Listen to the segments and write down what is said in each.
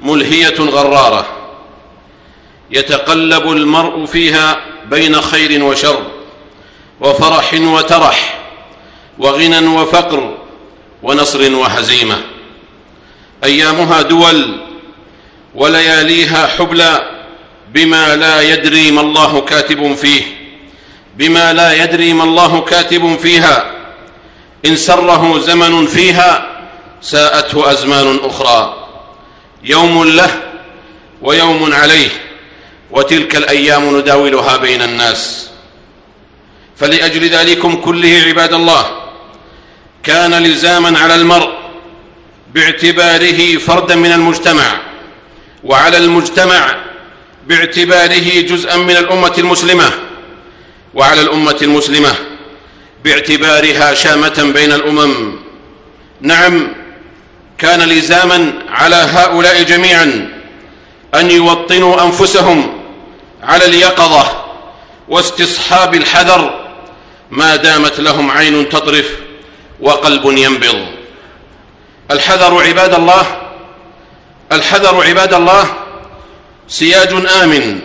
ملهية غرارة. يتقلب المرء فيها بين خير وشر وفرح وترح وغنى وفقر ونصر وهزيمة. أيامها دول ولياليها حبلى بما لا يدري ما الله كاتب فيه بما لا يدري ما الله كاتب فيها. إن سره زمن فيها ساءته أزمان أخرى. يوم له ويوم عليه وتلك الأيام نداولها بين الناس. فلأجل ذلكم كله عباد الله كان لزاما على المرء باعتباره فردا من المجتمع وعلى المجتمع باعتباره جزءا من الأمة المسلمة وعلى الأمة المسلمة باعتبارها شامة بين الأمم. نعم كان لزاما على هؤلاء جميعا أن يوطنوا أنفسهم على اليقظة واستصحاب الحذر ما دامت لهم عين تطرف وقلب ينبض. الحذر عباد الله الحذر عباد الله سياج آمن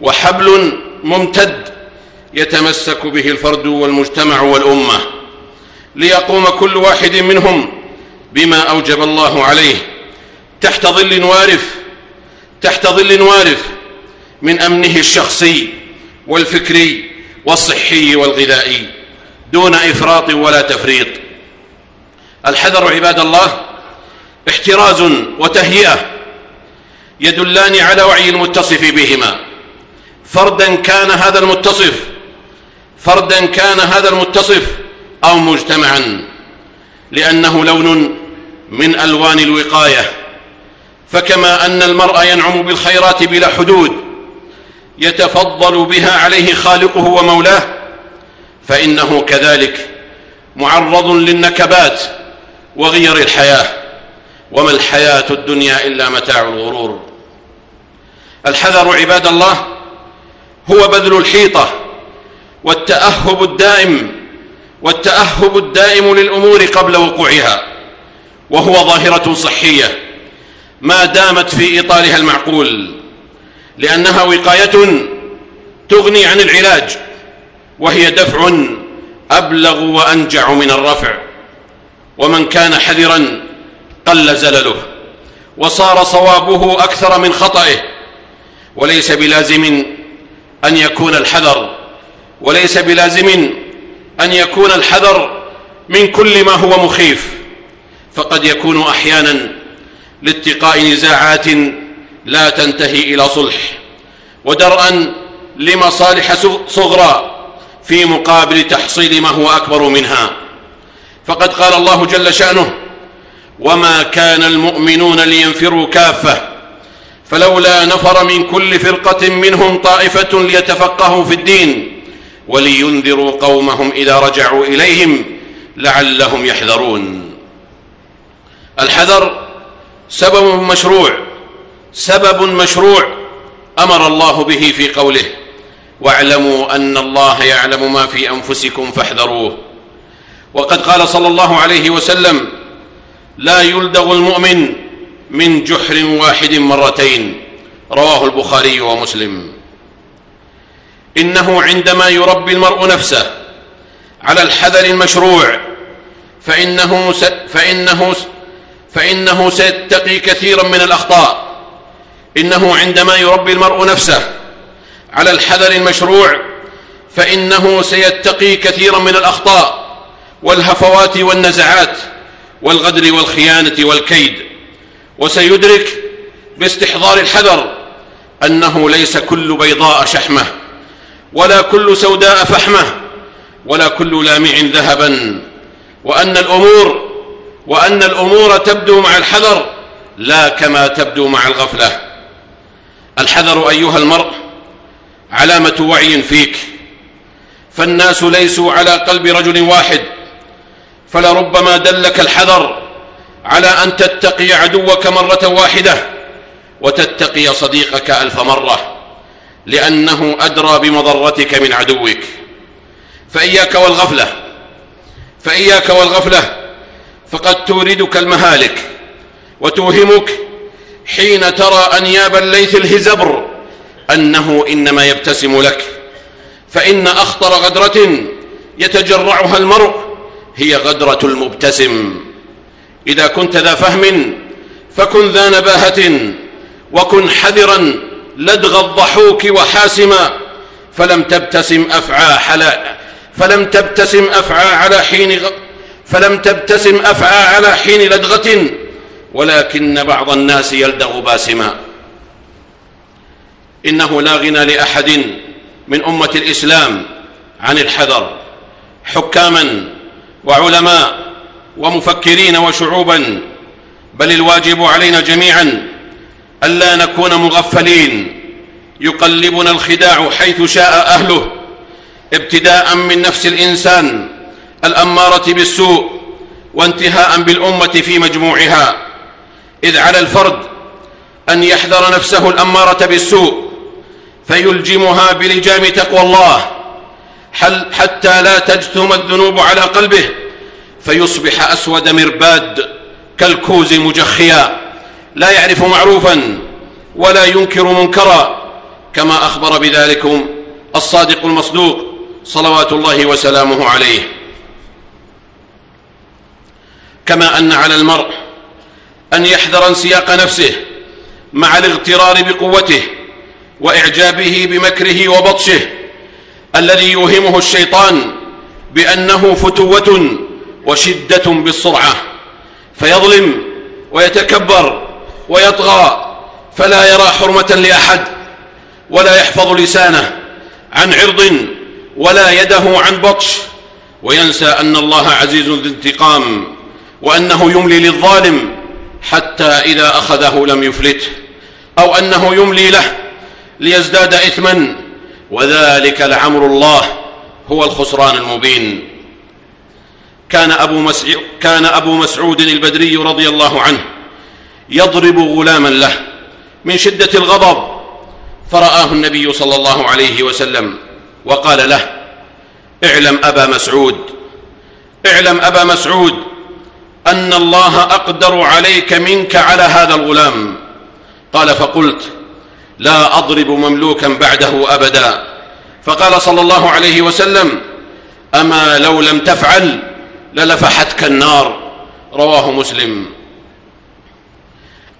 وحبل ممتد يتمسك به الفرد والمجتمع والأمة ليقوم كل واحد منهم بما أوجب الله عليه. تحت ظل وارف تحت ظل وارف من أمنه الشخصي والفكري والصحي والغذائي دون إفراط ولا تفريط. الحذر عباد الله احتراز وتهيئة يدلان على وعي المتصف بهما. فردا كان هذا المتصف فردا كان هذا المتصف أو مجتمعا لأنه لون من ألوان الوقاية. فكما أن المرء ينعم بالخيرات بلا حدود يتفضل بها عليه خالقه ومولاه فإنه كذلك معرض للنكبات وغير الحياة. وما الحياة الدنيا إلا متاع الغرور. الحذر عباد الله هو بذل الحيطة والتأهب الدائم والتأهب الدائم للأمور قبل وقوعها. وهو ظاهرة صحية ما دامت في اطارها المعقول لأنها وقاية تغني عن العلاج وهي دفع أبلغ وأنجع من الرفع ومن كان حذرا قل زلله وصار صوابه أكثر من خطئه وليس بلازم أن يكون الحذر وليس بلازم أن يكون الحذر من كل ما هو مخيف. فقد يكون أحيانا لاتقاء نزاعات لا تنتهي إلى صلح ودرءا لمصالح صغرى في مقابل تحصيل ما هو أكبر منها. فقد قال الله جل شأنه وما كان المؤمنون لينفروا كافة فلولا نفر من كل فرقة منهم طائفة ليتفقهوا في الدين ولينذروا قومهم إذا رجعوا إليهم لعلهم يحذرون. الحذر سبب مشروع سبب مشروع أمر الله به في قوله واعلموا أن الله يعلم ما في أنفسكم فاحذروه. وقد قال صلى الله عليه وسلم لا يلدغ المؤمن من جحر واحد مرتين. رواه البخاري ومسلم. إنه عندما يربي المرء نفسه على الحذر المشروع فإنه س... فإنه فإنه سيتقي كثيرا من الأخطاء. إنه عندما يربي المرء نفسه على الحذر المشروع فإنه سيتقي كثيرا من الأخطاء والهفوات والنزعات والغدر والخيانة والكيد. وسيدرك باستحضار الحذر أنه ليس كل بيضاء شحمة ولا كل سوداء فحمة ولا كل لامع ذهبا. وأن الأمور وأن الأمور تبدو مع الحذر لا كما تبدو مع الغفلة. الحذر أيها المرء علامة وعي فيك. فالناس ليسوا على قلب رجل واحد فلربما دلك الحذر على أن تتقي عدوك مرة واحدة وتتقي صديقك ألف مرة لأنه أدرى بمضرتك من عدوك. فإياك والغفلة فإياك والغفلة فقد توردك المهالك وتوهمك حين ترى أنياب الليث الهزبر أنه إنما يبتسم لك فإن أخطر غدرة يتجرعها المرء هي غدرة المبتسم. إذا كنت ذا فهم فكن ذا نباهة وكن حذرا لدغ الضحوك وحاسما فلم تبتسم أفعى حلا فلم تبتسم أفعى على حين غ... فلم تبتسم أفعى على حين لدغة ولكن بعض الناس يلدغ باسما. إنه لا غنى لأحد من أمة الإسلام عن الحذر. حكاما وعلماء ومفكرين وشعوبا بل الواجب علينا جميعا الا نكون مغفلين. يقلبنا الخداع حيث شاء أهله ابتداء من نفس الإنسان الأمارة بالسوء وانتهاء بالأمة في مجموعها. إذ على الفرد أن يحذر نفسه الأمارة بالسوء فيلجمها بلجام تقوى الله حتى لا تجثم الذنوب على قلبه فيصبح أسود مرباد كالكوز مجخيا. لا يعرف معروفا ولا ينكر منكرا كما أخبر بذلكم الصادق المصدوق صلوات الله وسلامه عليه. كما أن على المرء أن يحذر انسياق نفسه مع الاغترار بقوته وإعجابه بمكره وبطشه الذي يوهمه الشيطان بأنه فتوة وشدة بالسرعة فيظلم ويتكبر ويطغى فلا يرى حرمة لأحد ولا يحفظ لسانه عن عرض ولا يده عن بطش وينسى أن الله عزيز ذو انتقام. وأنه يملي للظالم حتى إذا أخذه لم يفلته أو أنه يملي له ليزداد اثما وذلك لعمر الله هو الخسران المبين. كان أبو مسعود كان أبو مسعود البدري رضي الله عنه يضرب غلاما له من شدة الغضب فرآه النبي صلى الله عليه وسلم وقال له اعلم أبا مسعود اعلم أبا مسعود أن الله أقدر عليك منك على هذا الغلام. قال فقلت لا أضرب مملوكا بعده أبدا. فقال صلى الله عليه وسلم أما لو لم تفعل للفحتك النار. رواه مسلم.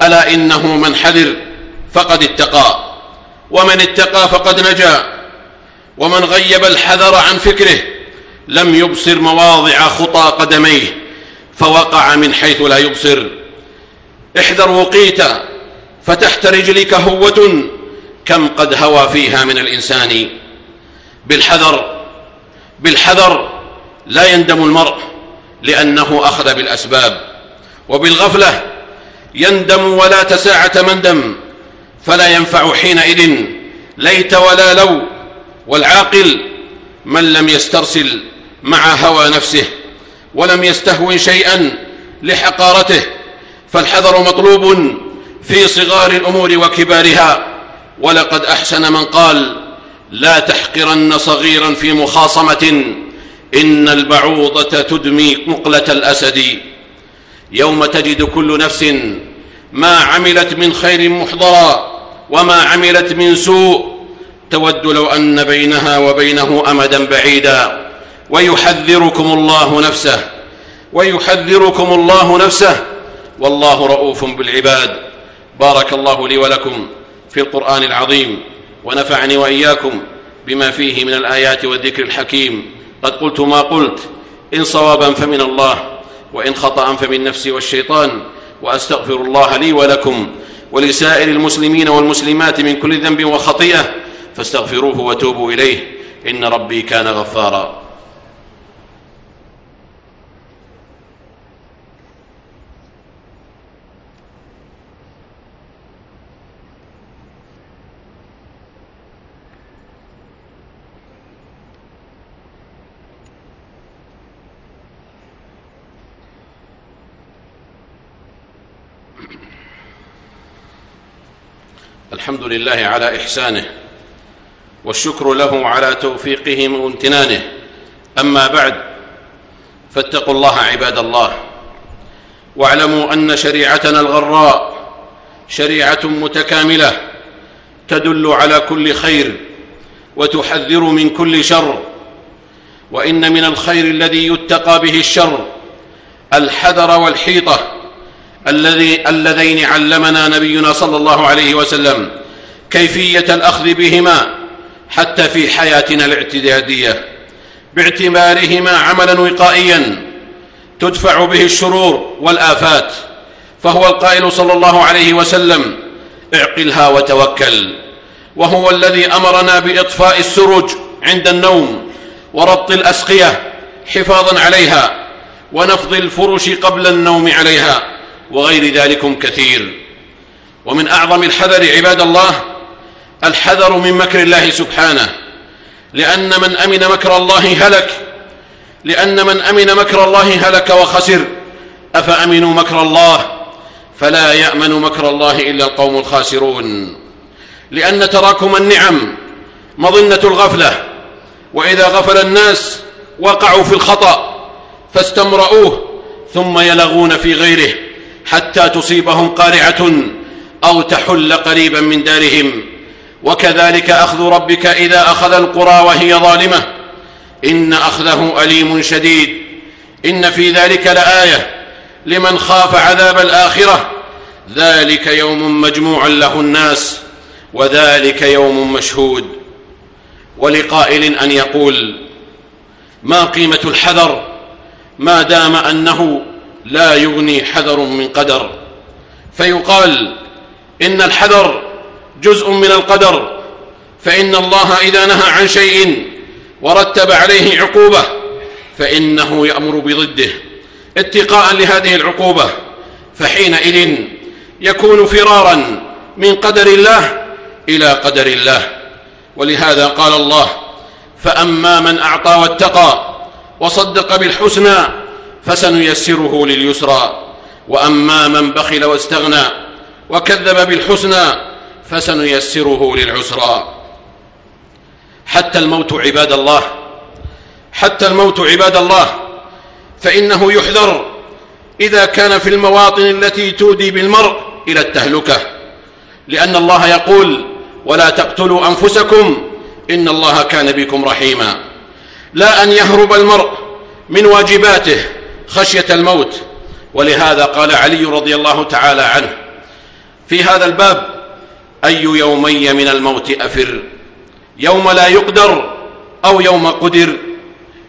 ألا إنه من حذر فقد اتقى ومن اتقى فقد نجا ومن غيب الحذر عن فكره لم يبصر مواضع خطى قدميه. فوقع من حيث لا يبصر. احذر وقيت فتحت رجلك هوة كم قد هوى فيها من الإنسان. بالحذر بالحذر لا يندم المرء لأنه أخذ بالأسباب. وبالغفلة يندم ولا تساعة مندم فلا ينفع حينئذ ليت ولا لو. والعاقل من لم يسترسل مع هوى نفسه. ولم يستهون شيئا لحقارته فالحذر مطلوب في صغار الأمور وكبارها. ولقد أحسن من قال لا تحقرن صغيرا في مخاصمة إن البعوضة تدمي مقلة الأسد. يوم تجد كل نفس ما عملت من خير محضرا وما عملت من سوء تود لو أن بينها وبينه امدا بعيدا. ويحذركم الله نفسه. ويحذركم الله نفسه. والله رؤوف بالعباد. بارك الله لي ولكم في القرآن العظيم ونفعني وإياكم بما فيه من الآيات والذكر الحكيم. قد قلت ما قلت إن صوابا فمن الله وإن خطأ فمن نفسي والشيطان وأستغفر الله لي ولكم ولسائر المسلمين والمسلمات من كل ذنب وخطيئة فاستغفروه وتوبوا إليه. إن ربي كان غفارا. الحمد لله على إحسانه والشكر له على توفيقه وامتنانه أما بعد فاتقوا الله عباد الله واعلموا أن شريعتنا الغراء شريعة متكاملة تدل على كل خير وتحذر من كل شر. وإن من الخير الذي يتقى به الشر الحذر والحيطة. الذي اللذين علمنا نبينا صلى الله عليه وسلم كيفية الأخذ بهما حتى في حياتنا الاعتدادية باعتبارهما عملا وقائيا تدفع به الشرور والآفات فهو القائل صلى الله عليه وسلم اعقلها وتوكل وهو الذي أمرنا بإطفاء السرج عند النوم وربط الأسقية حفاظا عليها ونفض الفرش قبل النوم عليها. وغير ذلك كثير. ومن أعظم الحذر عباد الله الحذر من مكر الله سبحانه. لأن من أمن مكر الله هلك. لأن من أمن مكر الله هلك وخسر. أفأمنوا مكر الله؟ فلا يأمن مكر الله إلا القوم الخاسرون. لأن تراكم النعم مظنة الغفلة. وإذا غفل الناس وقعوا في الخطأ فاستمرؤوه ثم يلغون في غيره. حتى تصيبهم قارعة أو تحل قريبا من دارهم. وكذلك أخذ ربك إذا أخذ القرى وهي ظالمة. إن أخذه أليم شديد. إن في ذلك لآية لمن خاف عذاب الآخرة. ذلك يوم مجموع له الناس وذلك يوم مشهود. ولقائل أن يقول ما قيمة الحذر؟ ما دام أنه لا يغني حذر من قدر. فيقال إن الحذر جزء من القدر فإن الله إذا نهى عن شيء ورتب عليه عقوبة فإنه يأمر بضده. اتقاء لهذه العقوبة فحينئذ يكون فرارا من قدر الله إلى قدر الله. ولهذا قال الله فأما من أعطى واتقى وصدق بالحسنى فسنيسره لليسرى. وأما من بخل واستغنى وكذب بالحسنى فسنيسره للعسرى. حتى الموت عباد الله حتى الموت عباد الله فإنه يحذر إذا كان في المواطن التي تودي بالمرء إلى التهلكة. لأن الله يقول ولا تقتلوا أنفسكم إن الله كان بكم رحيما. لا أن يهرب المرء من واجباته. خشية الموت. ولهذا قال علي رضي الله تعالى عنه في هذا الباب أي يومي من الموت أفر؟ يوم لا يقدر أو يوم قدر؟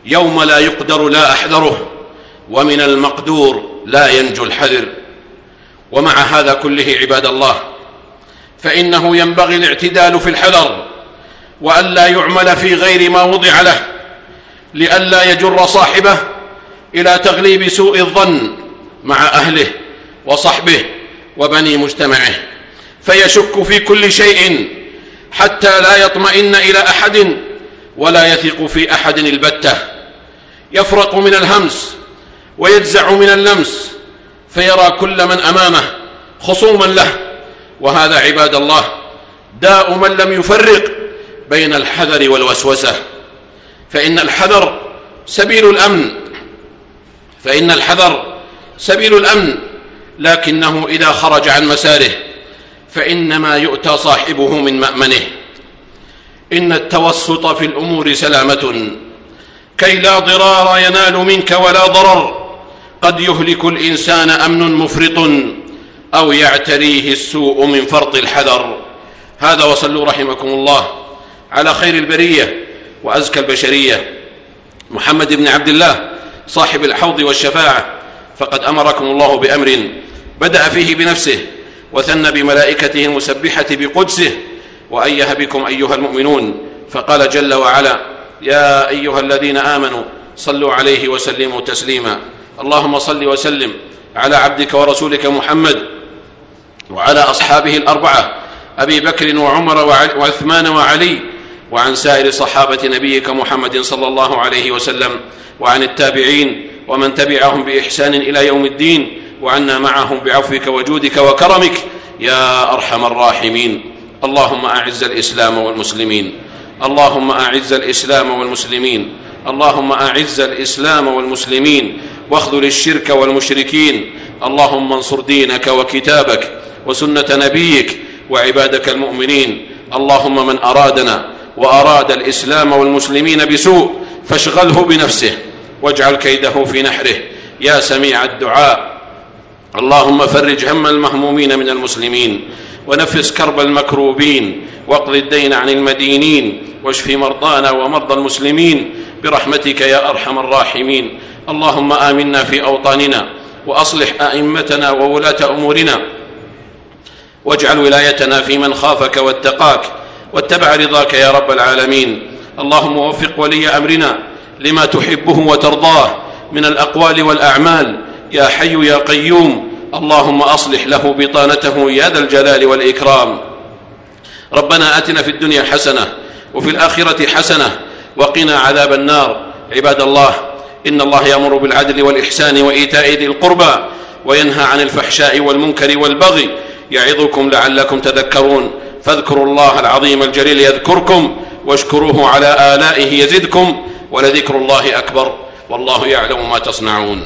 يوم لا يقدر لا أحذره ومن المقدور لا ينجو الحذر. ومع هذا كله عباد الله فإنه ينبغي الاعتدال في الحذر والا يعمل في غير ما وضع له لئلا يجر صاحبه إلى تغليب سوء الظن مع أهله وصحبه وبني مجتمعه فيشك في كل شيء حتى لا يطمئن إلى أحد ولا يثق في أحد البتة. يفرق من الهمس ويجزع من اللمس فيرى كل من أمامه خصوما له. وهذا عباد الله داء من لم يفرق بين الحذر والوسوسة. فإن الحذر سبيل الأمن فإن الحذر سبيل الأمن لكنه إذا خرج عن مساره فإنما يؤتى صاحبه من مأمنه. إن التوسط في الأمور سلامة. كي لا ضرار ينال منك ولا ضرر قد يهلك الإنسان أمن مفرط أو يعتريه السوء من فرط الحذر. هذا وصلوا رحمكم الله على خير البرية وأزكى البشرية. محمد بن عبد الله صاحب الحوض والشفاعة فقد أمركم الله بأمر بدأ فيه بنفسه وثنى بملائكته المسبحة بقدسه وأيه بكم أيها المؤمنون فقال جل وعلا يا أيها الذين آمنوا صلوا عليه وسلموا تسليما. اللهم صل وسلم على عبدك ورسولك محمد وعلى أصحابه الأربعة أبي بكر وعمر وعثمان وعلي وعن سائر صحابة نبيك محمد صلى الله عليه وسلم وعن التابعين ومن تبعهم بإحسان إلى يوم الدين وعنا معهم بعفوك وجودك وكرمك يا أرحم الراحمين. اللهم أعز الإسلام والمسلمين. اللهم أعز الإسلام والمسلمين. اللهم أعز الإسلام والمسلمين. واخذل الشرك والمشركين. اللهم انصر دينك وكتابك وسنة نبيك وعبادك المؤمنين. اللهم من أرادنا وأراد الإسلام والمسلمين بسوء فاشغله بنفسه واجعل كيده في نحره. يا سميع الدعاء اللهم فرج هم المهمومين من المسلمين ونفس كرب المكروبين واقض الدين عن المدينين واشف مرضانا ومرضى المسلمين برحمتك يا أرحم الراحمين. اللهم آمنا في أوطاننا وأصلح أئمتنا وولاة أمورنا واجعل ولايتنا في من خافك واتقاك واتبع رضاك يا رب العالمين. اللهم وفق ولي أمرنا لما تحبه وترضاه من الأقوال والأعمال. يا حي يا قيوم اللهم أصلح له بطانته يا ذا الجلال والإكرام. ربنا آتنا في الدنيا حسنة وفي الآخرة حسنة وقنا عذاب النار. عباد الله إن الله يأمر بالعدل والإحسان وإيتاء ذي القربى وينهى عن الفحشاء والمنكر والبغي. يعظكم لعلكم تذكرون. فاذكروا الله العظيم الجليل يذكركم واشكروه على آلائه يزدكم ولذكر الله أكبر والله يعلم ما تصنعون